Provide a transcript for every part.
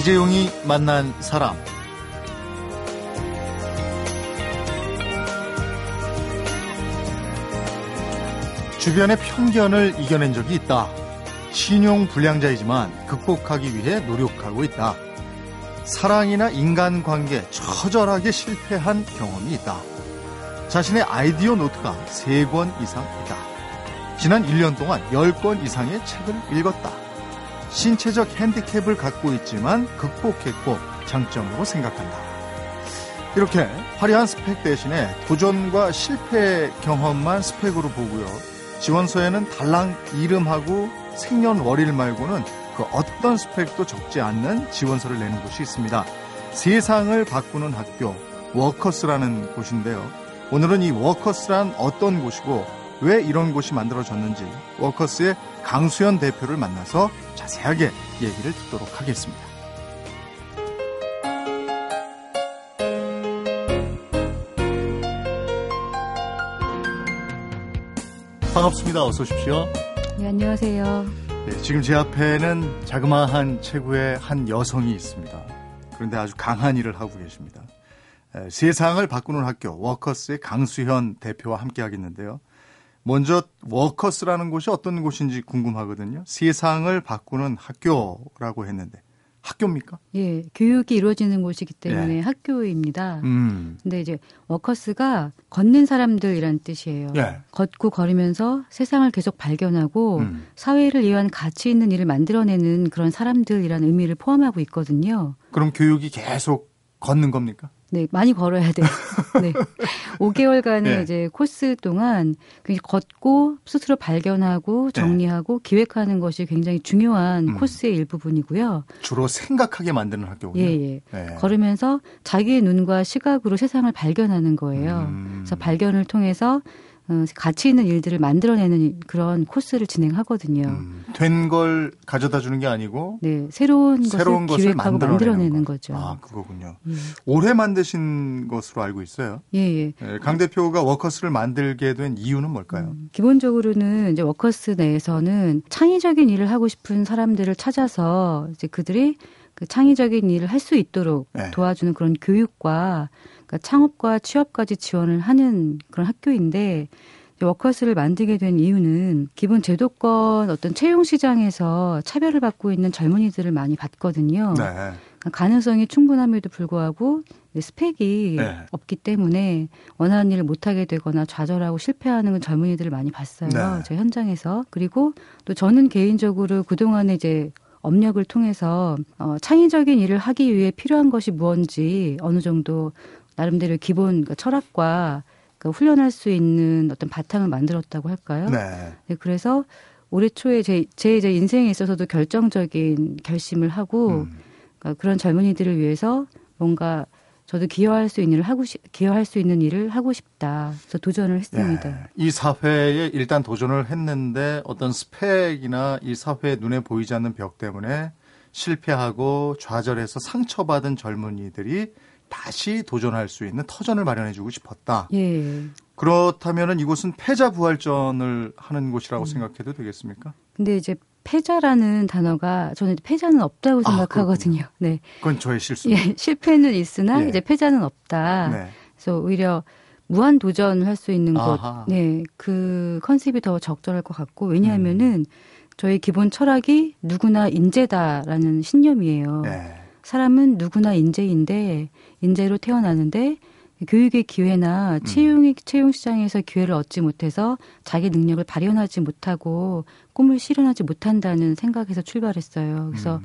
이재용이 만난 사람. 주변의 편견을 이겨낸 적이 있다. 신용 불량자이지만 극복하기 위해 노력하고 있다. 사랑이나 인간관계 처절하게 실패한 경험이 있다. 자신의 아이디어 노트가 3권 이상 있다. 지난 1년 동안 10권 이상의 책을 읽었다. 신체적 핸디캡을 갖고 있지만 극복했고 장점으로 생각한다. 이렇게 화려한 스펙 대신에 도전과 실패 경험만 스펙으로 보고요. 지원서에는 달랑 이름하고 생년월일 말고는 그 어떤 스펙도 적지 않는 지원서를 내는 곳이 있습니다. 세상을 바꾸는 학교 워커스라는 곳인데요. 오늘은 이 워커스란 어떤 곳이고 왜 이런 곳이 만들어졌는지 워커스의 강수현 대표를 만나서 자세하게 얘기를 듣도록 하겠습니다. 반갑습니다. 어서 오십시오. 네, 안녕하세요. 네, 지금 제 앞에는 자그마한 체구의 한 여성이 있습니다. 그런데 아주 강한 일을 하고 계십니다. 세상을 바꾸는 학교 워커스의 강수현 대표와 함께 하겠는데요. 먼저 워커스라는 곳이 어떤 곳인지 궁금하거든요. 세상을 바꾸는 학교라고 했는데 학교입니까? 예, 교육이 이루어지는 곳이기 때문에 예. 학교입니다. 음. 근데 이제 워커스가 걷는 사람들이란 뜻이에요. 예. 걷고 걸으면서 세상을 계속 발견하고 음. 사회를 위한 가치 있는 일을 만들어내는 그런 사람들이라는 의미를 포함하고 있거든요. 그럼 교육이 계속 걷는 겁니까? 네, 많이 걸어야 돼요. 네. 5개월간의 네. 이제 코스 동안 걷고 스스로 발견하고 네. 정리하고 네. 기획하는 것이 굉장히 중요한 음. 코스의 일부분이고요. 주로 생각하게 만드는 학교군요. 예, 예. 네. 걸으면서 자기의 눈과 시각으로 세상을 발견하는 거예요. 음. 그래서 발견을 통해서 어, 가치 있는 일들을 만들어내는 그런 코스를 진행하거든요. 음, 된걸 가져다 주는 게 아니고 네, 새로운, 새로운 것을 기획하고 만들어내는, 거죠. 아, 그거군요. 예. 올해 만드신 것으로 알고 있어요. 예, 예. 네, 강 대표가 워커스를 만들게 된 이유는 뭘까요? 음, 기본적으로는 이제 워커스 내에서는 창의적인 일을 하고 싶은 사람들을 찾아서 이제 그들이 그 창의적인 일을 할 수 있도록 네. 도와주는 그런 교육과 그러니까 창업과 취업까지 지원을 하는 그런 학교인데 워커스를 만들게 된 이유는 기본 제도권 어떤 채용 시장에서 차별을 받고 있는 젊은이들을 많이 봤거든요. 네. 그러니까 가능성이 충분함에도 불구하고 스펙이 네. 없기 때문에 원하는 일을 못하게 되거나 좌절하고 실패하는 젊은이들을 많이 봤어요. 네. 저 현장에서. 그리고 또 저는 개인적으로 그동안에 이제 업력을 통해서 어, 창의적인 일을 하기 위해 필요한 것이 무언지 어느 정도 나름대로 기본 그 철학과 그 훈련할 수 있는 어떤 바탕을 만들었다고 할까요? 네. 네 그래서 올해 초에 제, 제 이제 인생에 있어서도 결정적인 결심을 하고 음. 그러니까 그런 젊은이들을 위해서 뭔가 저도 기여할 수 있는 일을 하고 싶, 기여할 수 있는 일을 하고 싶다. 그래서 도전을 했습니다. 네. 이 사회에 일단 도전을 했는데 어떤 스펙이나 이 사회에 눈에 보이지 않는 벽 때문에 실패하고 좌절해서 상처받은 젊은이들이 다시 도전할 수 있는 터전을 마련해주고 싶었다. 예. 그렇다면 이곳은 패자 부활전을 하는 곳이라고 음. 생각해도 되겠습니까? 근데 이제 패자라는 단어가 저는 패자는 없다고 아, 생각하거든요. 아, 네. 그건 저의 실수. 예, 실패는 있으나 예. 이제 패자는 없다. 네. 그래서 오히려 무한 도전을 할수 있는 아하. 곳, 네, 그 컨셉이 더 적절할 것 같고 왜냐하면은 음. 저희 기본 철학이 누구나 인재다라는 신념이에요. 네. 사람은 누구나 인재인데 인재로 태어나는데 교육의 기회나 음. 채용 채용 시장에서 기회를 얻지 못해서 자기 능력을 발현하지 못하고 꿈을 실현하지 못한다는 생각에서 출발했어요. 그래서 음.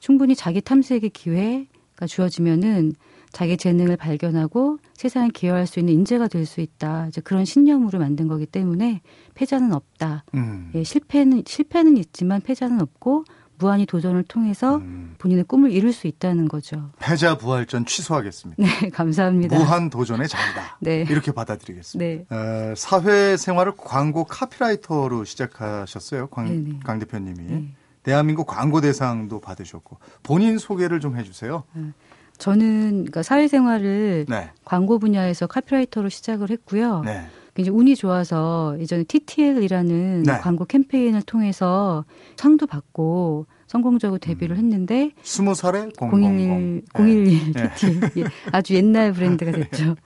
충분히 자기 탐색의 기회가 주어지면은 자기 재능을 발견하고 세상에 기여할 수 있는 인재가 될 수 있다. 이제 그런 신념으로 만든 거기 때문에 패자는 없다. 음. 예, 실패는 실패는 있지만 패자는 없고 무한히 도전을 통해서 음. 본인의 꿈을 이룰 수 있다는 거죠. 패자 부활전 취소하겠습니다. 네, 감사합니다. 무한 도전의 장이다. 네. 이렇게 받아들이겠습니다. 네. 어, 사회생활을 광고 카피라이터로 시작하셨어요. 광, 강 대표님이. 네. 대한민국 광고 대상도 받으셨고 본인 소개를 좀 해주세요. 네. 저는 그러니까 사회생활을 네. 광고 분야에서 카피라이터로 시작을 했고요. 네. 굉장히 운이 좋아서 예전에 TTL이라는 네. 광고 캠페인을 통해서 상도 받고 성공적으로 데뷔를 음. 했는데 스무 살에 011 011 네. 예, 아주 옛날 브랜드가 됐죠.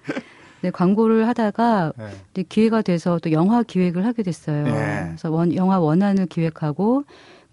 네, 광고를 하다가 네. 기회가 돼서 또 영화 기획을 하게 됐어요. 네. 그래서 원, 영화 원안을 기획하고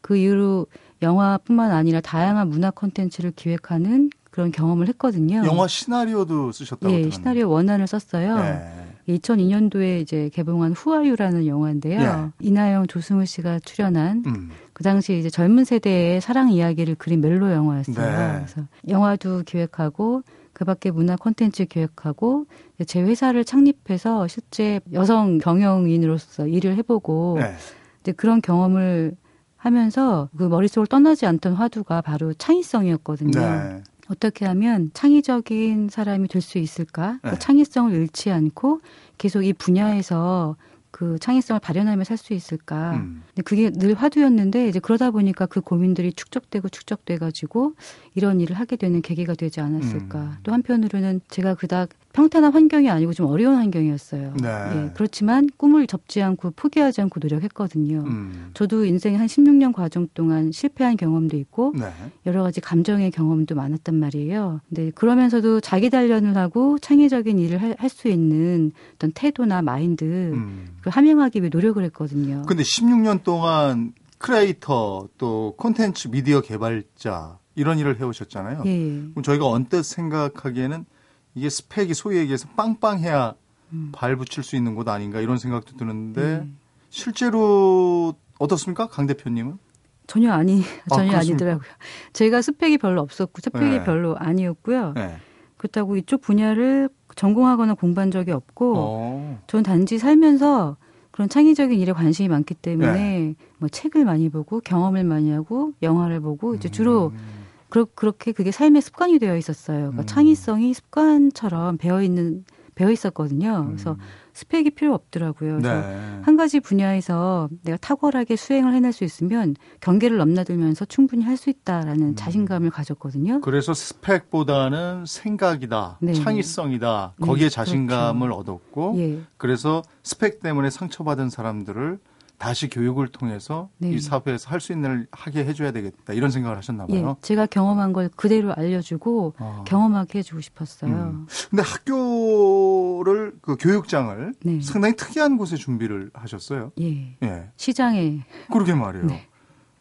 그 이후로 영화뿐만 아니라 다양한 문화 콘텐츠를 기획하는 그런 경험을 했거든요. 영화 시나리오도 쓰셨다고 예. 시나리오 원안을 썼어요. 네. 2002년도에 이제 개봉한 후아유라는 영화인데요. 예. 이나영, 조승우 씨가 출연한 음. 그 당시 이제 젊은 세대의 사랑 이야기를 그린 멜로 영화였어요. 네. 그래서 영화도 기획하고 그 밖에 문화 콘텐츠 기획하고 제 회사를 창립해서 실제 여성 경영인으로서 일을 해보고 네. 이제 그런 경험을 하면서 그 머릿속을 떠나지 않던 화두가 바로 창의성이었거든요. 네. 어떻게 하면 창의적인 사람이 될 수 있을까? 그 네. 창의성을 잃지 않고 계속 이 분야에서 그 창의성을 발현하며 살 수 있을까. 음. 근데 그게 늘 화두였는데 이제 그러다 보니까 그 고민들이 축적되고 축적돼 가지고 이런 일을 하게 되는 계기가 되지 않았을까. 음. 또 한편으로는 제가 그닥 평탄한 환경이 아니고 좀 어려운 환경이었어요. 네. 예, 그렇지만 꿈을 접지 않고 포기하지 않고 노력했거든요. 음. 저도 인생의 한 16년 과정 동안 실패한 경험도 있고 네. 여러 가지 감정의 경험도 많았단 말이에요. 근데 그러면서도 자기 단련을 하고 창의적인 일을 할 수 있는 어떤 태도나 마인드 음. 그 함양하기 위해 노력을 했거든요. 근데 16년 동안 크리에이터 또 콘텐츠 미디어 개발자 이런 일을 해오셨잖아요. 예. 그럼 저희가 언뜻 생각하기에는 이게 스펙이 소위 얘기해서 빵빵해야 음. 발 붙일 수 있는 곳 아닌가 이런 생각도 드는데 음. 실제로 어떻습니까, 강 대표님은? 전혀 아니 아, 전혀 아, 아니더라고요. 제가 스펙이 별로 없었고 스펙이 네. 별로 아니었고요. 네. 그렇다고 이쪽 분야를 전공하거나 공부한 적이 없고 어. 저는 단지 살면서 그런 창의적인 일에 관심이 많기 때문에 네. 뭐 책을 많이 보고 경험을 많이 하고 영화를 보고 이제 주로 음. 그러, 그렇게 그게 삶의 습관이 되어 있었어요. 그러니까 음. 창의성이 습관처럼 배어 있는 배어 있었거든요. 그래서 음. 스펙이 필요 없더라고요. 그래서 네. 한 가지 분야에서 내가 탁월하게 수행을 해낼 수 있으면 경계를 넘나들면서 충분히 할 수 있다라는 음. 자신감을 가졌거든요. 그래서 스펙보다는 생각이다, 네. 창의성이다. 거기에 네. 자신감을 그렇죠. 얻었고, 예. 그래서 스펙 때문에 상처받은 사람들을 다시 교육을 통해서 네. 이 사회에서 할 수 있는 일 하게 해줘야 되겠다 이런 생각을 하셨나 봐요. 예, 제가 경험한 걸 그대로 알려주고 아. 경험하게 해주고 싶었어요. 음. 근데 학교를 그 교육장을 네. 상당히 특이한 곳에 준비를 하셨어요. 예. 예. 시장에. 그러게 말이에요. 네.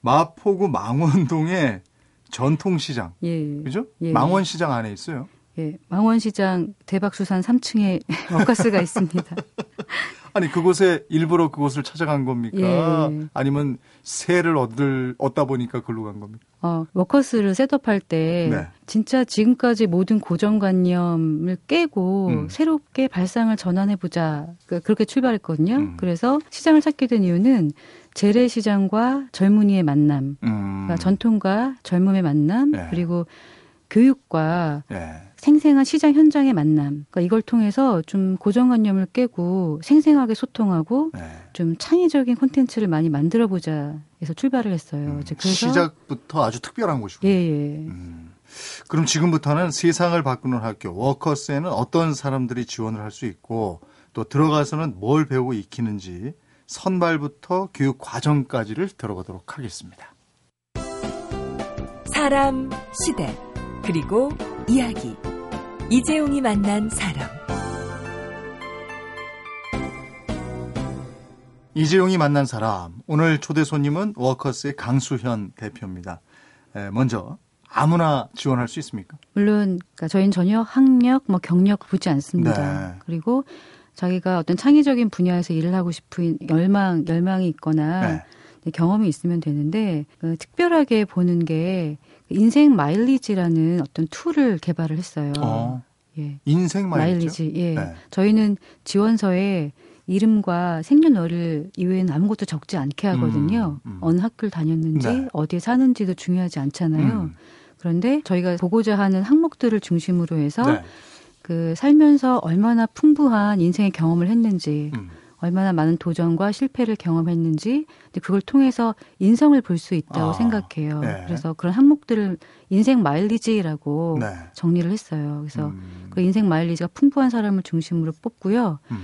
마포구 망원동의 전통시장. 예. 그죠? 예. 망원시장 안에 있어요. 예. 망원시장 대박수산 3층에 워커스가 있습니다. 아니 그곳에 일부러 그곳을 찾아간 겁니까? 예. 아니면 새를 얻을 얻다 보니까 글로 간 겁니까? 어, 워커스를 셋업할 때 네. 진짜 지금까지 모든 고정관념을 깨고 음. 새롭게 발상을 전환해 보자 그, 그렇게 출발했거든요. 음. 그래서 시장을 찾게 된 이유는 재래시장과 젊은이의 만남, 음. 그러니까 전통과 젊음의 만남, 네. 그리고 교육과 네. 생생한 시장 현장의 만남. 그러니까 이걸 통해서 좀 고정관념을 깨고 생생하게 소통하고 네. 좀 창의적인 콘텐츠를 많이 만들어 보자 해서 출발을 했어요. 음, 그래서 시작부터 아주 특별한 곳이군요. 예, 예. 음. 그럼 지금부터는 세상을 바꾸는 학교 워커스에는 어떤 사람들이 지원을 할 수 있고 또 들어가서는 뭘 배우고 익히는지 선발부터 교육 과정까지를 들어보도록 하겠습니다. 사람, 시대, 그리고 이야기. 이재용이 만난 사람. 이재용이 만난 사람. 오늘 초대 손님은 워커스의 강수현 대표입니다. 먼저 아무나 지원할 수 있습니까? 물론 그러니까 저희는 전혀 학력, 뭐 경력 보지 않습니다. 네. 그리고 자기가 어떤 창의적인 분야에서 일을 하고 싶은 열망, 열망이 있거나 네. 경험이 있으면 되는데 그 특별하게 보는 게 인생 마일리지라는 어떤 툴을 개발을 했어요. 어. 예. 인생 마일리지. 마일리지. 예. 네. 저희는 지원서에 이름과 생년월일 이외에는 아무것도 적지 않게 하거든요. 음, 음. 어느 학교를 다녔는지 네. 어디에 사는지도 중요하지 않잖아요. 음. 그런데 저희가 보고자 하는 항목들을 중심으로 해서 네. 그 살면서 얼마나 풍부한 인생의 경험을 했는지 음. 얼마나 많은 도전과 실패를 경험했는지 그걸 통해서 인성을 볼 수 있다고 아, 생각해요. 네. 그래서 그런 항목들을 인생 마일리지라고 네. 정리를 했어요. 그래서 음. 그 인생 마일리지가 풍부한 사람을 중심으로 뽑고요. 음.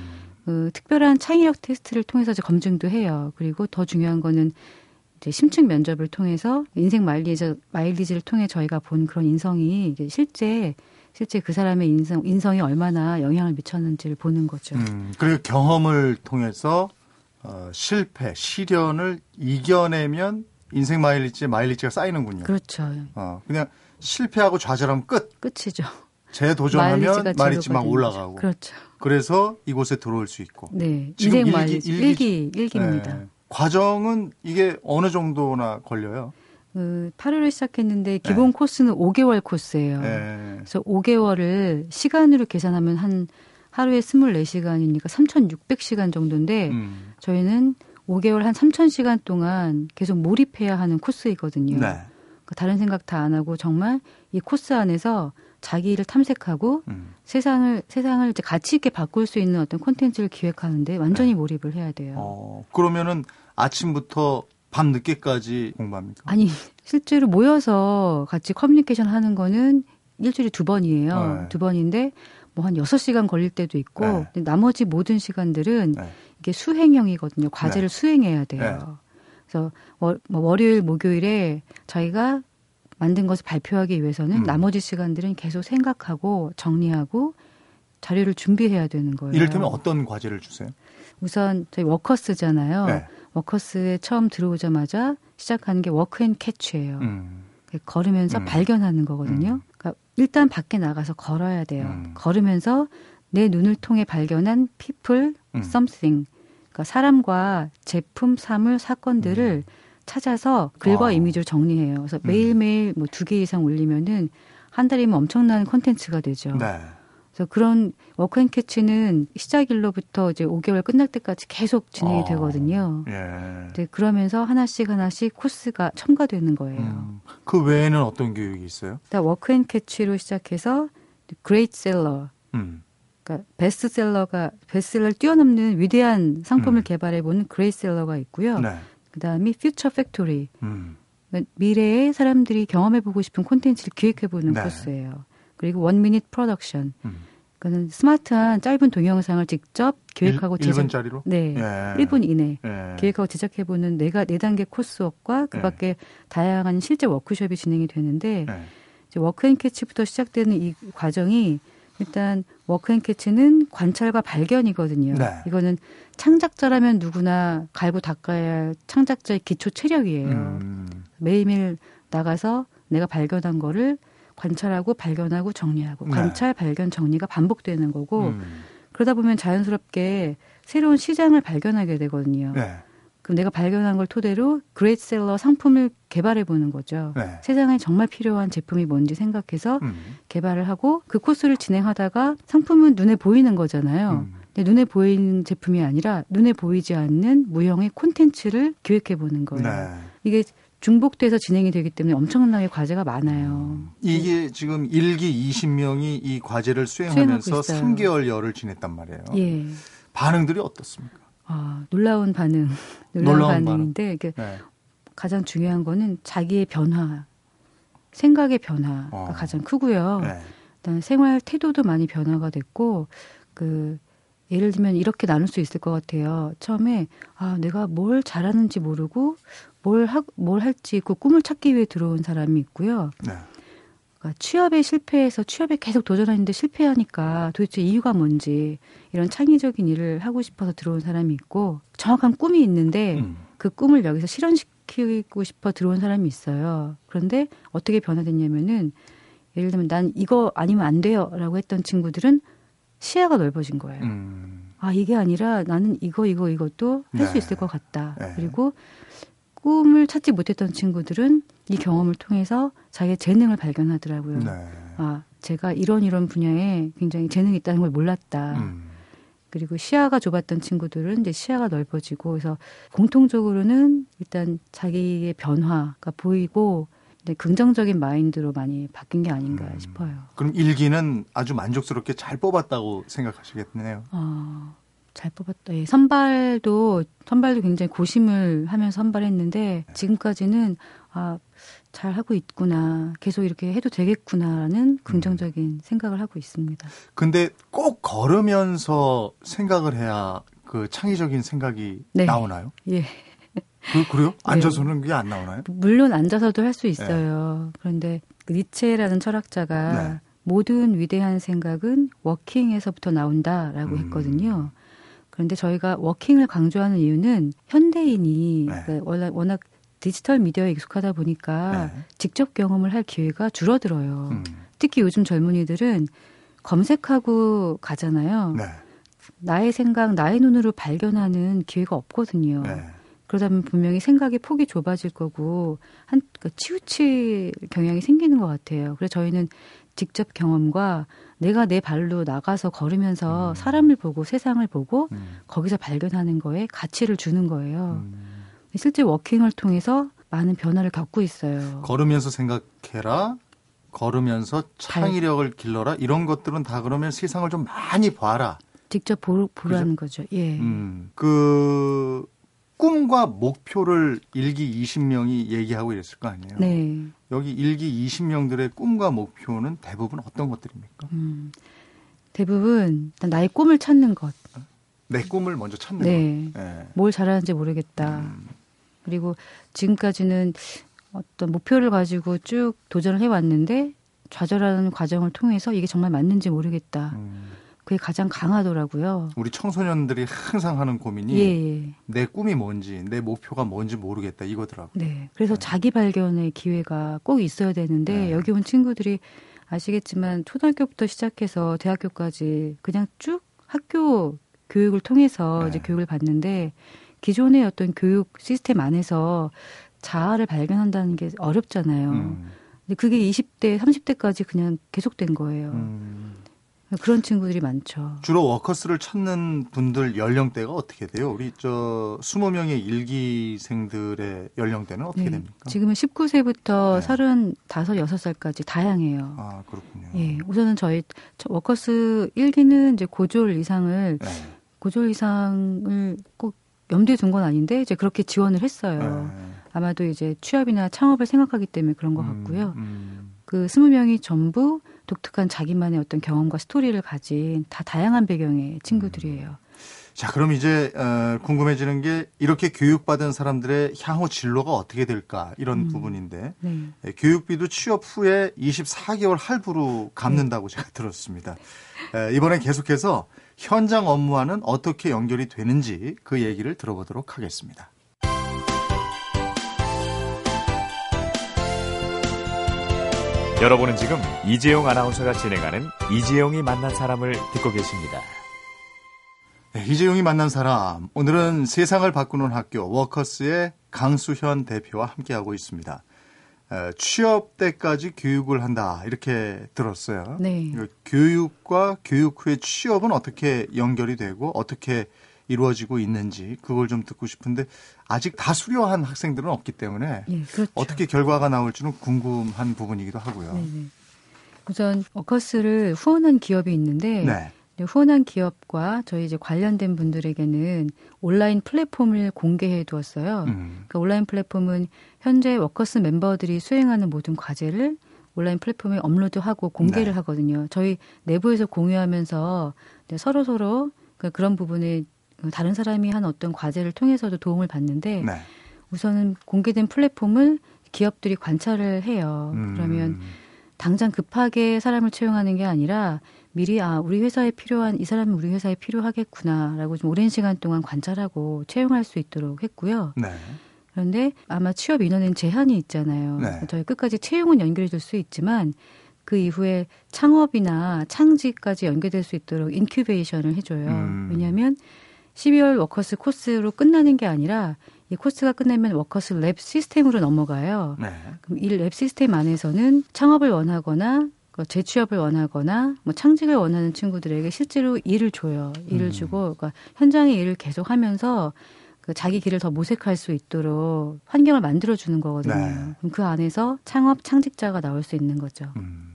그 특별한 창의력 테스트를 통해서 이제 검증도 해요. 그리고 더 중요한 거는 이제 심층 면접을 통해서 인생 마일리지 마일리지를 통해 저희가 본 그런 인성이 실제 실제 그 사람의 인성 인성이 얼마나 영향을 미쳤는지를 보는 거죠. 음, 그리고 경험을 통해서 어, 실패, 시련을 이겨내면 인생 마일리지 마일리지가 쌓이는군요. 그렇죠. 어, 그냥 실패하고 좌절하면 끝. 끝이죠. 재도전하면 마일리지 막 올라가고. 그렇죠. 그래서 이곳에 들어올 수 있고. 네. 인생 마일리지 일기, 일기 입니다 네. 과정은 이게 어느 정도나 걸려요? 그 8월에 시작했는데 기본 네. 코스는 5개월 코스예요. 네. 그래서 5개월을 시간으로 계산하면 한 하루에 24시간이니까 3,600시간 정도인데 음. 저희는 5개월 한 3,000시간 동안 계속 몰입해야 하는 코스이거든요. 네. 그러니까 다른 생각 다 안 하고 정말 이 코스 안에서 자기를 탐색하고 음. 세상을 세상을 이제 가치 있게 바꿀 수 있는 어떤 콘텐츠를 기획하는데 완전히 네. 몰입을 해야 돼요. 어, 그러면은 아침부터 밤 늦게까지 공부합니까? 아니 실제로 모여서 같이 커뮤니케이션 하는 거는 일주일에 두 번이에요. 네. 두 번인데 뭐 한 여섯 시간 걸릴 때도 있고 네. 나머지 모든 시간들은 네. 이게 수행형이거든요. 과제를 네. 수행해야 돼요. 네. 그래서 월, 뭐 월요일, 목요일에 저희가 만든 것을 발표하기 위해서는 음. 나머지 시간들은 계속 생각하고 정리하고 자료를 준비해야 되는 거예요. 이를테면 어떤 과제를 주세요? 우선 저희 워커스잖아요. 네. 워커스에 처음 들어오자마자 시작하는 게 워크 앤 캐치예요. 음. 걸으면서 음. 발견하는 거거든요. 음. 그러니까 일단 밖에 나가서 걸어야 돼요. 음. 걸으면서 내 눈을 통해 발견한 people, 음. something, 그러니까 사람과 제품, 사물, 사건들을 음. 찾아서 글과 와. 이미지를 정리해요. 그래서 매일매일 뭐 두 개 이상 올리면은 한 달이면 엄청난 콘텐츠가 되죠. 네. 그래서 그런 Walk and Catch는 시작일로부터 이제 5개월 끝날 때까지 계속 진행이 어, 되거든요. 예. 네, 그러면서 하나씩 하나씩 코스가 첨가되는 거예요. 음, 그 외에는 어떤 교육이 있어요? Walk and Catch로 시작해서 Great Seller, 음. 그러니까 베스트셀러가 베스트셀러를 뛰어넘는 위대한 상품을 음. 개발해 보는 Great Seller가 있고요. 네. 그다음이 Future Factory. 음. 그러니까 미래에 사람들이 경험해 보고 싶은 콘텐츠를 기획해 보는 네. 코스예요. 그리고 One Minute Production. 그는 스마트한 짧은 동영상을 직접 기획하고 1, 제작 1분짜리로? 네. 예. 1분 이내 예. 기획하고 제작해 보는 내가 네 단계 coursework과 그 밖에 예. 다양한 실제 워크숍이 진행이 되는데 예. 이제 Walk and Catch부터 시작되는 이 과정이 일단 Walk and Catch는 관찰과 발견이거든요. 네. 이거는 창작자라면 누구나 갈고 닦아야 할 창작자의 기초 체력이에요. 음. 매일매일 나가서 내가 발견한 거를 관찰하고 발견하고 정리하고 네. 관찰 발견 정리가 반복되는 거고 음. 그러다 보면 자연스럽게 새로운 시장을 발견하게 되거든요. 네. 그럼 내가 발견한 걸 토대로 Great Seller 상품을 개발해 보는 거죠. 네. 세상에 정말 필요한 제품이 뭔지 생각해서 음. 개발을 하고 그 코스를 진행하다가 상품은 눈에 보이는 거잖아요. 음. 근데 눈에 보이는 제품이 아니라 눈에 보이지 않는 무형의 콘텐츠를 기획해 보는 거예요. 네. 이게 중복돼서 진행이 되기 때문에 엄청나게 과제가 많아요. 음. 이게 지금 일기 20명이 이 과제를 수행하면서 3개월여를 지냈단 말이에요. 예. 반응들이 어떻습니까? 아, 놀라운 반응. 놀라운, 놀라운 반응인데 반응. 네. 가장 중요한 거는 자기의 변화, 생각의 변화가 어. 가장 크고요. 네. 일단 생활 태도도 많이 변화가 됐고 그 예를 들면 이렇게 나눌 수 있을 것 같아요. 처음에 아 내가 뭘 잘하는지 모르고 뭘, 하, 뭘 할지 그 꿈을 찾기 위해 들어온 사람이 있고요. 네. 그러니까 취업에 실패해서 취업에 계속 도전하는데 실패하니까 도대체 이유가 뭔지 이런 창의적인 일을 하고 싶어서 들어온 사람이 있고 정확한 꿈이 있는데 음. 그 꿈을 여기서 실현시키고 싶어 들어온 사람이 있어요. 그런데 어떻게 변화됐냐면은 예를 들면 난 이거 아니면 안 돼요라고 했던 친구들은 시야가 넓어진 거예요. 음. 아 이게 아니라 나는 이거 이거 이것도 할수 네. 있을 것 같다. 네. 그리고 꿈을 찾지 못했던 친구들은 이 경험을 통해서 자기의 재능을 발견하더라고요. 네. 아, 제가 이런 이런 분야에 굉장히 재능이 있다는 걸 몰랐다. 음. 그리고 시야가 좁았던 친구들은 이제 시야가 넓어지고 그래서 공통적으로는 일단 자기의 변화가 보이고 네, 긍정적인 마인드로 많이 바뀐 게 아닌가 음. 싶어요. 그럼 일기는 아주 만족스럽게 잘 뽑았다고 생각하시겠네요. 어, 잘 뽑았다. 예, 선발도 선발도 굉장히 고심을 하면서 선발했는데 지금까지는 아, 잘 하고 있구나. 계속 이렇게 해도 되겠구나라는 긍정적인 음. 생각을 하고 있습니다. 근데 꼭 걸으면서 생각을 해야 그 창의적인 생각이 네. 나오나요? 예. 그, 그래요? 네. 앉아서는 그게 안 나오나요? 물론 앉아서도 할 수 있어요. 네. 그런데 그 니체라는 철학자가 네. 모든 위대한 생각은 워킹에서부터 나온다라고 음. 했거든요. 그런데 저희가 워킹을 강조하는 이유는 현대인이 네. 그러니까 워낙 디지털 미디어에 익숙하다 보니까 네. 직접 경험을 할 기회가 줄어들어요. 음. 특히 요즘 젊은이들은 검색하고 가잖아요. 네. 나의 생각, 나의 눈으로 발견하는 기회가 없거든요. 네. 그러다 보면 분명히 생각의 폭이 좁아질 거고 한 그러니까 치우칠 경향이 생기는 것 같아요. 그래서 저희는 직접 경험과 내가 내 발로 나가서 걸으면서 음. 사람을 보고 세상을 보고 음. 거기서 발견하는 거에 가치를 주는 거예요. 음. 실제 워킹을 통해서 많은 변화를 겪고 있어요. 걸으면서 생각해라. 걸으면서 창의력을 길러라. 이런 것들은 다 그러면 세상을 좀 많이 봐라. 직접 보, 보라는 그죠? 거죠. 예. 음, 그 꿈과 목표를 일기 20명이 얘기하고 이랬을 거 아니에요. 네. 여기 일기 20명들의 꿈과 목표는 대부분 어떤 것들입니까? 음, 대부분 나의 꿈을 찾는 것. 내 꿈을 먼저 찾는 네. 것. 네. 뭘 잘하는지 모르겠다. 음. 그리고 지금까지는 어떤 목표를 가지고 쭉 도전을 해왔는데 좌절하는 과정을 통해서 이게 정말 맞는지 모르겠다. 음. 그게 가장 강하더라고요. 우리 청소년들이 항상 하는 고민이 예, 예. 내 꿈이 뭔지, 내 목표가 뭔지 모르겠다 이거더라고요. 네. 그래서 네. 자기 발견의 기회가 꼭 있어야 되는데 네. 여기 온 친구들이 아시겠지만 초등학교부터 시작해서 대학교까지 그냥 쭉 학교 교육을 통해서 네. 이제 교육을 받는데 기존의 어떤 교육 시스템 안에서 자아를 발견한다는 게 어렵잖아요. 음. 근데 그게 20대, 30대까지 그냥 계속된 거예요. 음. 그런 친구들이 많죠. 주로 워커스를 찾는 분들 연령대가 어떻게 돼요? 우리 저 20명의 일기생들의 연령대는 어떻게 네. 됩니까? 지금은 19세부터 네. 35, 6살까지 다양해요. 아, 그렇군요. 예. 우선은 저희 워커스 일기는 이제 고졸 이상을 네. 고졸 이상을 꼭 염두에 둔 건 아닌데 이제 그렇게 지원을 했어요. 네. 아마도 이제 취업이나 창업을 생각하기 때문에 그런 것 음, 같고요. 음, 음. 그 20명이 전부 독특한 자기만의 어떤 경험과 스토리를 가진 다 다양한 배경의 친구들이에요. 자, 그럼 이제 어, 궁금해지는 게 이렇게 교육받은 사람들의 향후 진로가 어떻게 될까 이런 음. 부분인데 네. 예, 교육비도 취업 후에 24개월 할부로 갚는다고 네. 제가 들었습니다. 에, 이번엔 계속해서 현장 업무와는 어떻게 연결이 되는지 그 얘기를 들어보도록 하겠습니다. 여러분은 지금 이재용 아나운서가 진행하는 이재용이 만난 사람을 듣고 계십니다. 네, 이재용이 만난 사람. 오늘은 세상을 바꾸는 학교 워커스의 강수현 대표와 함께하고 있습니다. 취업 때까지 교육을 한다 이렇게 들었어요. 네. 교육과 교육 후의 취업은 어떻게 연결이 되고 어떻게 이루어지고 있는지 그걸 좀 듣고 싶은데 아직 다 수료한 학생들은 없기 때문에 예, 그렇죠. 어떻게 결과가 나올지는 궁금한 부분이기도 하고요. 네네. 네. 우선 어커스를 후원한 기업이 있는데 네. 후원한 기업과 저희 이제 관련된 분들에게는 온라인 플랫폼을 공개해 두었어요. 음. 그러니까 온라인 플랫폼은 현재 워커스 멤버들이 수행하는 모든 과제를 온라인 플랫폼에 업로드하고 공개를 네. 하거든요. 저희 내부에서 공유하면서 서로 서로 그 그런 부분에 다른 사람이 한 어떤 과제를 통해서도 도움을 받는데 네. 우선은 공개된 플랫폼을 기업들이 관찰을 해요. 음. 그러면 당장 급하게 사람을 채용하는 게 아니라 미리 아 우리 회사에 필요한 이 사람은 우리 회사에 필요하겠구나라고 좀 오랜 시간 동안 관찰하고 채용할 수 있도록 했고요. 네. 그런데 아마 취업 인원엔 제한이 있잖아요. 네. 저희 끝까지 채용은 연결해 줄 수 있지만 그 이후에 창업이나 창직까지 연계될 수 있도록 incubation을 해줘요. 음. 왜냐하면 12월 워커스 코스로 끝나는 게 아니라 이 코스가 끝나면 워커스 lab 시스템으로 넘어가요. 네. 그럼 이 lab 시스템 안에서는 창업을 원하거나 그 재취업을 원하거나 뭐 창직을 원하는 친구들에게 실제로 일을 줘요. 일을 음. 주고 그러니까 현장의 일을 계속 하면서 그 자기 길을 더 모색할 수 있도록 환경을 만들어 주는 거거든요. 네. 그럼 그 안에서 창업 창직자가 나올 수 있는 거죠. 음.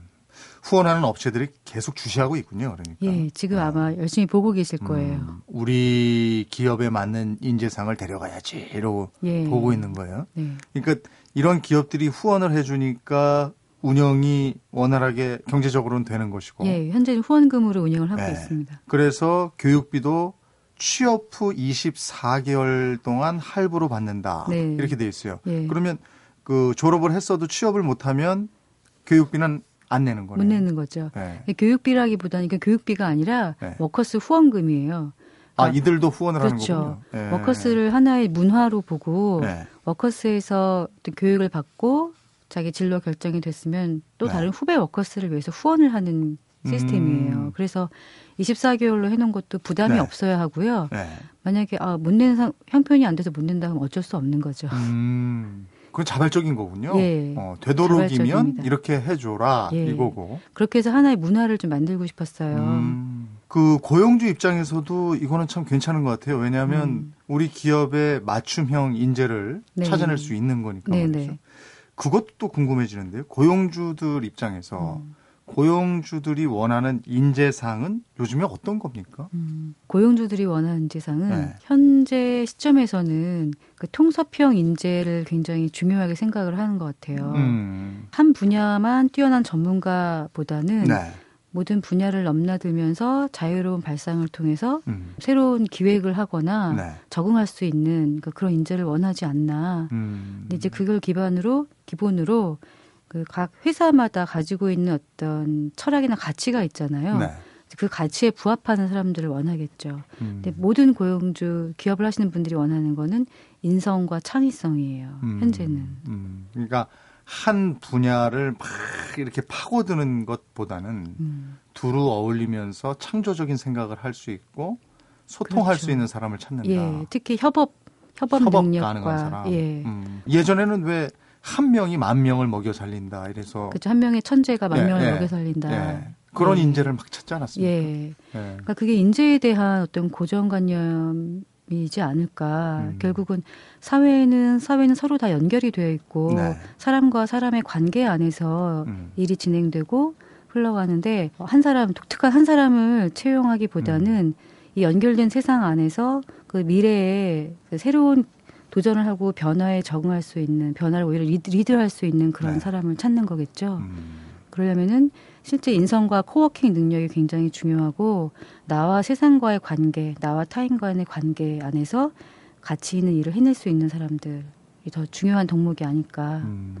후원하는 업체들이 계속 주시하고 있군요. 그러니까. 예, 지금 네. 아마 열심히 보고 계실 음, 거예요. 음, 우리 기업에 맞는 인재상을 데려가야지 이러고 예. 보고 있는 거예요. 네. 그러니까 이런 기업들이 후원을 해주니까 운영이 원활하게 경제적으로는 되는 것이고. 예, 현재는 후원금으로 운영을 하고 네. 있습니다. 그래서 교육비도 취업 후 24개월 동안 할부로 받는다. 네. 이렇게 돼 있어요. 예. 그러면 그 졸업을 했어도 취업을 못하면 교육비는 안 내는 거네요. 못 내는 거죠. 네. 교육비라기보다는 이게 교육비가 아니라 네. 워커스 후원금이에요. 아, 그러니까 이들도 후원을 그렇죠. 하는 거군요. 네. 워커스를 하나의 문화로 보고 네. 워커스에서 교육을 받고 자기 진로 결정이 됐으면 또 네. 다른 후배 워커스를 위해서 후원을 하는 시스템이에요. 음. 그래서 24개월로 해놓은 것도 부담이 네. 없어야 하고요. 네. 만약에 아, 못 내는 상, 형편이 안 돼서 못 낸다면 어쩔 수 없는 거죠. 음. 그건 자발적인 거군요. 예. 어, 되도록이면 자발적입니다. 이렇게 해줘라 예. 이거고. 그렇게 해서 하나의 문화를 좀 만들고 싶었어요. 음. 그 고용주 입장에서도 이거는 참 괜찮은 것 같아요. 왜냐하면 음. 우리 기업의 맞춤형 인재를 네. 찾아낼 수 있는 거니까 네, 말이죠. 네. 그것도 궁금해지는데요. 고용주들 입장에서 음. 고용주들이 원하는 인재상은 요즘에 어떤 겁니까? 음, 고용주들이 원하는 인재상은 네. 현재 시점에서는 그 통섭형 인재를 굉장히 중요하게 생각을 하는 것 같아요. 음. 한 분야만 뛰어난 전문가보다는 네. 모든 분야를 넘나들면서 자유로운 발상을 통해서 음. 새로운 기획을 하거나 네. 적응할 수 있는 그 그런 인재를 원하지 않나. 음. 근데 이제 그걸 기반으로 기본으로 그 각 회사마다 가지고 있는 어떤 철학이나 가치가 있잖아요. 네. 그 가치에 부합하는 사람들을 원하겠죠. 음. 근데 모든 고용주 기업을 하시는 분들이 원하는 거는 인성과 창의성이에요. 음. 현재는. 음. 그러니까 한 분야를 막 이렇게 파고드는 것보다는 음. 두루 어울리면서 창조적인 생각을 할 수 있고 소통할 그렇죠. 수 있는 사람을 찾는다. 예, 특히 협업 협업, 협업 능력과. 예. 음. 예전에는 왜 한 명이 만 명을 먹여 살린다 이래서 그렇죠. 한 명의 천재가 만 예, 명을 예, 먹여 살린다. 예. 그런 예. 인재를 막 찾지 않았습니까? 예. 예. 그러니까 그게 인재에 대한 어떤 고정관념 이지 않을까. 음. 결국은 사회는 사회는 서로 다 연결이 되어 있고 네. 사람과 사람의 관계 안에서 음. 일이 진행되고 흘러가는데 한 사람 독특한 한 사람을 채용하기보다는 음. 이 연결된 세상 안에서 그 미래에 그 새로운 도전을 하고 변화에 적응할 수 있는 변화를 오히려 리드, 할수 있는 그런 네. 사람을 찾는 거겠죠. 음. 그러려면은 실제 인성과 co-working 능력이 굉장히 중요하고 나와 세상과의 관계, 나와 타인과의 관계 안에서 가치 있는 일을 해낼 수 있는 사람들이 더 중요한 덕목이 아닐까. 음.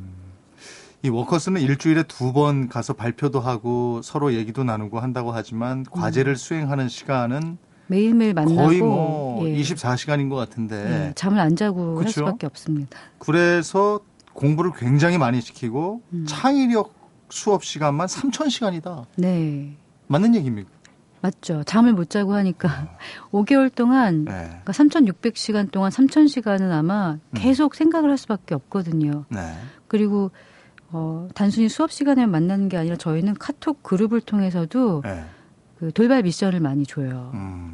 이 워커스는 일주일에 두 번 가서 발표도 하고 서로 얘기도 나누고 한다고 하지만 과제를 음. 수행하는 시간은 매일매일 만나고 거의 뭐 예. 24시간인 것 같은데 예, 잠을 안 자고 그렇죠? 할 수밖에 없습니다. 그래서 공부를 굉장히 많이 시키고 음. 창의력 수업 시간만 3천 시간이다. 네. 맞는 얘기입니까? 맞죠. 잠을 못 자고 하니까 어. 5개월 동안 네. 그러니까 3,600시간 동안 3,000시간은 아마 음. 계속 음. 생각을 할 수밖에 없거든요. 네. 그리고 어, 단순히 수업 시간에 만나는 게 아니라 저희는 카톡 그룹을 통해서도 네. 그 돌발 미션을 많이 줘요. 음.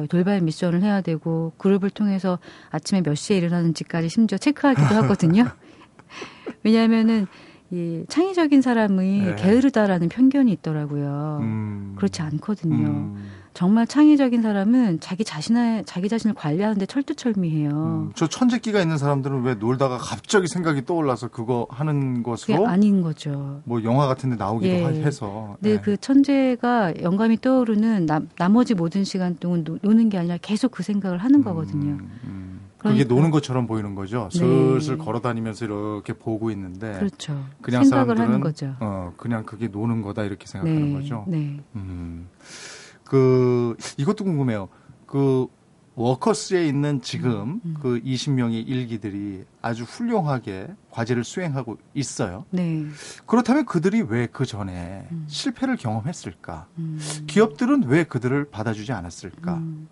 거의 돌발 미션을 해야 되고 그룹을 통해서 아침에 몇 시에 일어나는지까지 심지어 체크하기도 하거든요. 왜냐하면은 이 창의적인 사람이 네. 게으르다라는 편견이 있더라고요. 음. 그렇지 않거든요. 음. 정말 창의적인 사람은 자기 자신의 자기 자신을 관리하는데 철두철미해요. 음. 저 천재기가 있는 사람들은 왜 놀다가 갑자기 생각이 떠올라서 그거 하는 것으로 아닌 거죠. 뭐 영화 같은데 나오기도 예. 해서. 네, 네, 그 천재가 영감이 떠오르는 나, 나머지 모든 시간 동안 노, 노는 게 아니라 계속 그 생각을 하는 거거든요. 음, 음. 그러니까. 그게 노는 것처럼 보이는 거죠. 네. 슬슬 네. 걸어 다니면서 이렇게 보고 있는데 그렇죠. 그냥 생각을 하는 거죠. 어, 그냥 그게 노는 거다 이렇게 생각하는 네. 거죠. 네. 음. 그 이것도 궁금해요. 그 워커스에 있는 지금 음, 음. 그 20명의 일기들이 아주 훌륭하게 과제를 수행하고 있어요. 네. 그렇다면 그들이 왜 그 전에 음. 실패를 경험했을까? 음. 기업들은 왜 그들을 받아주지 않았을까? 음.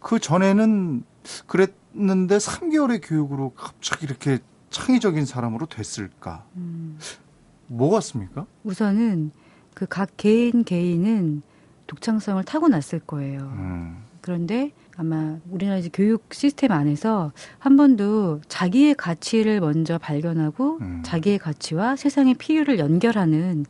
그 전에는 그랬는데 3개월의 교육으로 갑자기 이렇게 창의적인 사람으로 됐을까? 음. 뭐 같습니까? 우선은 그 각 개인 개인은 독창성을 타고났을 거예요. 음. 그런데 아마 우리나라 이제 교육 시스템 안에서 한 번도 자기의 가치를 먼저 발견하고 음. 자기의 가치와 세상의 필요를 연결하는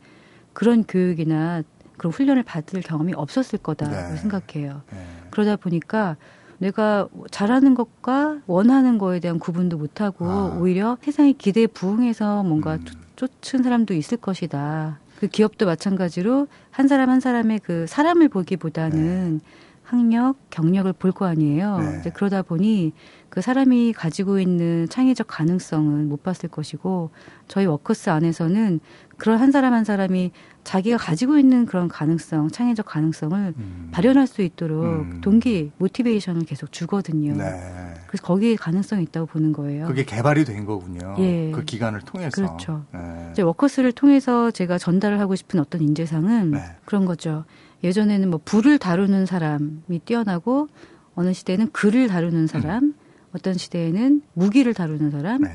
그런 교육이나 그런 훈련을 받을 경험이 없었을 거다고 네. 생각해요. 네. 그러다 보니까 내가 잘하는 것과 원하는 거에 대한 구분도 못하고 아. 오히려 세상의 기대에 부응해서 뭔가 음. 쫓은 사람도 있을 것이다. 그 기업도 마찬가지로 한 사람 한 사람의 그 사람을 보기보다는 네. 학력, 경력을 볼 거 아니에요. 네. 이제 그러다 보니 그 사람이 가지고 있는 창의적 가능성은 못 봤을 것이고 저희 워커스 안에서는 그런 한 사람 한 사람이 자기가 가지고 있는 그런 가능성, 창의적 가능성을 음. 발현할 수 있도록 음. 동기, 모티베이션을 계속 주거든요. 네. 그래서 거기에 가능성이 있다고 보는 거예요. 그게 개발이 된 거군요. 예. 그 기간을 통해서. 그렇죠. 네. 이제 워커스를 통해서 제가 전달을 하고 싶은 어떤 인재상은 네. 그런 거죠. 예전에는 뭐 불을 다루는 사람이 뛰어나고 어느 시대에는 글을 다루는 사람, 음. 어떤 시대에는 무기를 다루는 사람, 네.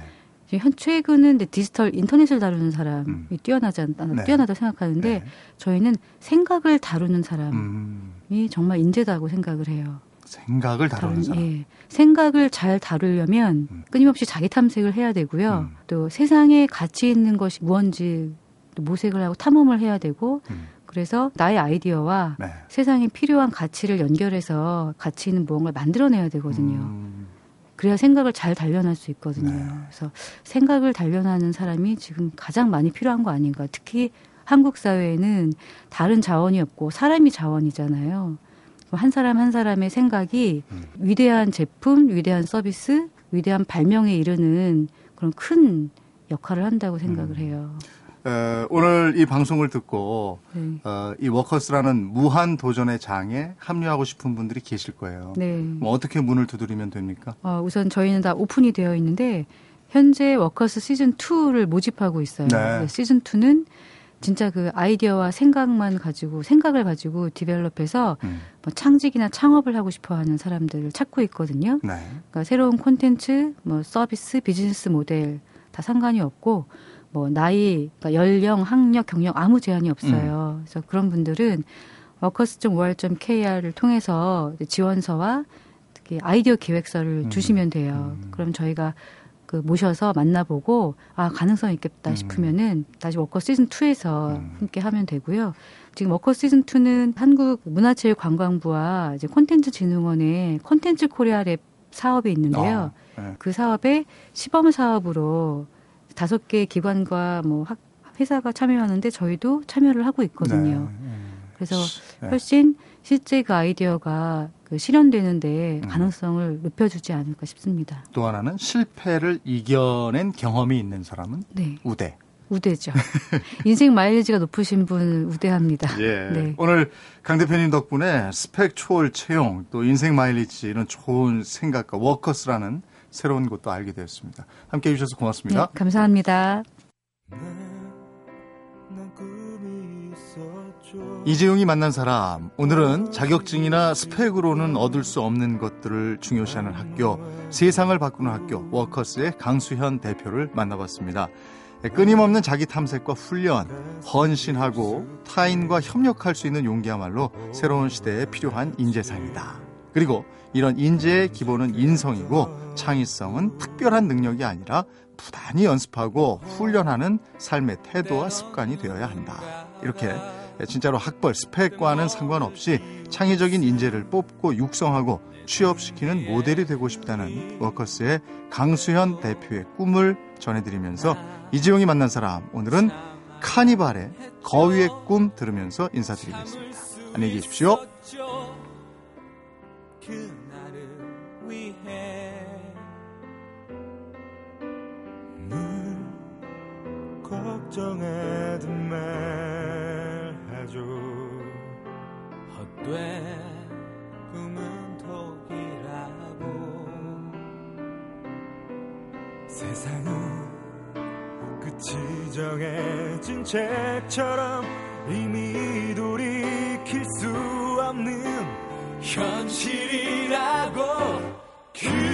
현 최근은 디지털 인터넷을 다루는 사람이 음. 뛰어나지 않다 네. 뛰어나다 생각하는데 네. 저희는 생각을 다루는 사람이 음. 정말 인재다고 생각을 해요. 생각을 다루는 사람. 예. 생각을 잘 다루려면 음. 끊임없이 자기 탐색을 해야 되고요. 음. 또 세상에 가치 있는 것이 무언지 모색을 하고 탐험을 해야 되고 음. 그래서 나의 아이디어와 네. 세상에 필요한 가치를 연결해서 가치 있는 무언가를 만들어내야 되거든요. 음. 그래야 생각을 잘 단련할 수 있거든요. 네. 그래서 생각을 단련하는 사람이 지금 가장 많이 필요한 거 아닌가. 특히 한국 사회에는 다른 자원이 없고 사람이 자원이잖아요. 한 사람 한 사람의 생각이 음. 위대한 제품, 위대한 서비스, 위대한 발명에 이르는 그런 큰 역할을 한다고 생각을 음. 해요. 에, 오늘 이 방송을 듣고 네. 어, 이 워커스라는 무한 도전의 장에 합류하고 싶은 분들이 계실 거예요. 네. 뭐 어떻게 문을 두드리면 됩니까? 어, 우선 저희는 다 오픈이 되어 있는데 현재 워커스 시즌 2를 모집하고 있어요. 네. 네 시즌 2는 진짜 그 아이디어와 생각만 가지고 생각을 가지고 develop해서 음. 뭐 창직이나 창업을 하고 싶어하는 사람들을 찾고 있거든요. 네. 그러니까 새로운 콘텐츠, 뭐 서비스, 비즈니스 모델 다 상관이 없고 뭐 나이, 그러니까 연령, 학력, 경력 아무 제한이 없어요. 음. 그래서 그런 분들은 워커스.or.kr을 통해서 지원서와 특히 아이디어 계획서를 음. 주시면 돼요. 음. 그럼 저희가 그 모셔서 만나보고 아 가능성 있겠다 음. 싶으면은 다시 워커 시즌 2에서 음. 함께 하면 되고요. 지금 워커 시즌 2는 한국 문화체육관광부와 이제 콘텐츠 진흥원의 콘텐츠 코리아 랩 사업이 있는데요. 아, 네. 그 사업에 시범 사업으로 다섯 개 기관과 뭐 학, 회사가 참여하는데 저희도 참여를 하고 있거든요. 네. 네. 그래서 네. 훨씬 실제 그 아이디어가 그 실현되는데 음. 가능성을 높여주지 않을까 싶습니다. 또 하나는 실패를 이겨낸 경험이 있는 사람은 네. 우대. 우대죠. 인생 마일리지가 높으신 분 우대합니다. 예. 네. 오늘 강 대표님 덕분에 스펙 초월 채용 또 인생 마일리지 이런 좋은 생각과 워커스라는 새로운 것도 알게 되었습니다. 함께 해주셔서 고맙습니다. 네, 감사합니다. 이재용이 만난 사람 오늘은 자격증이나 스펙으로는 얻을 수 없는 것들을 중요시하는 학교 세상을 바꾸는 학교 워커스의 강수현 대표를 만나봤습니다. 끊임없는 자기 탐색과 훈련, 헌신하고 타인과 협력할 수 있는 용기야말로 새로운 시대에 필요한 인재상이다. 그리고 이런 인재의 기본은 인성이고 창의성은 특별한 능력이 아니라 부단히 연습하고 훈련하는 삶의 태도와 습관이 되어야 한다. 이렇게 진짜로 학벌, 스펙과는 상관없이 창의적인 인재를 뽑고 육성하고 취업시키는 모델이 되고 싶다는 워커스의 강수현 대표의 꿈을 전해드리면서 이지용이 만난 사람 오늘은 카니발의 거위의 꿈 들으면서 인사드리겠습니다. 안녕히 계십시오. 걱정해도 말하죠 헛돼 꿈은 독이라고 세상은 끝이 정해진 책처럼 이미 현실이라고 그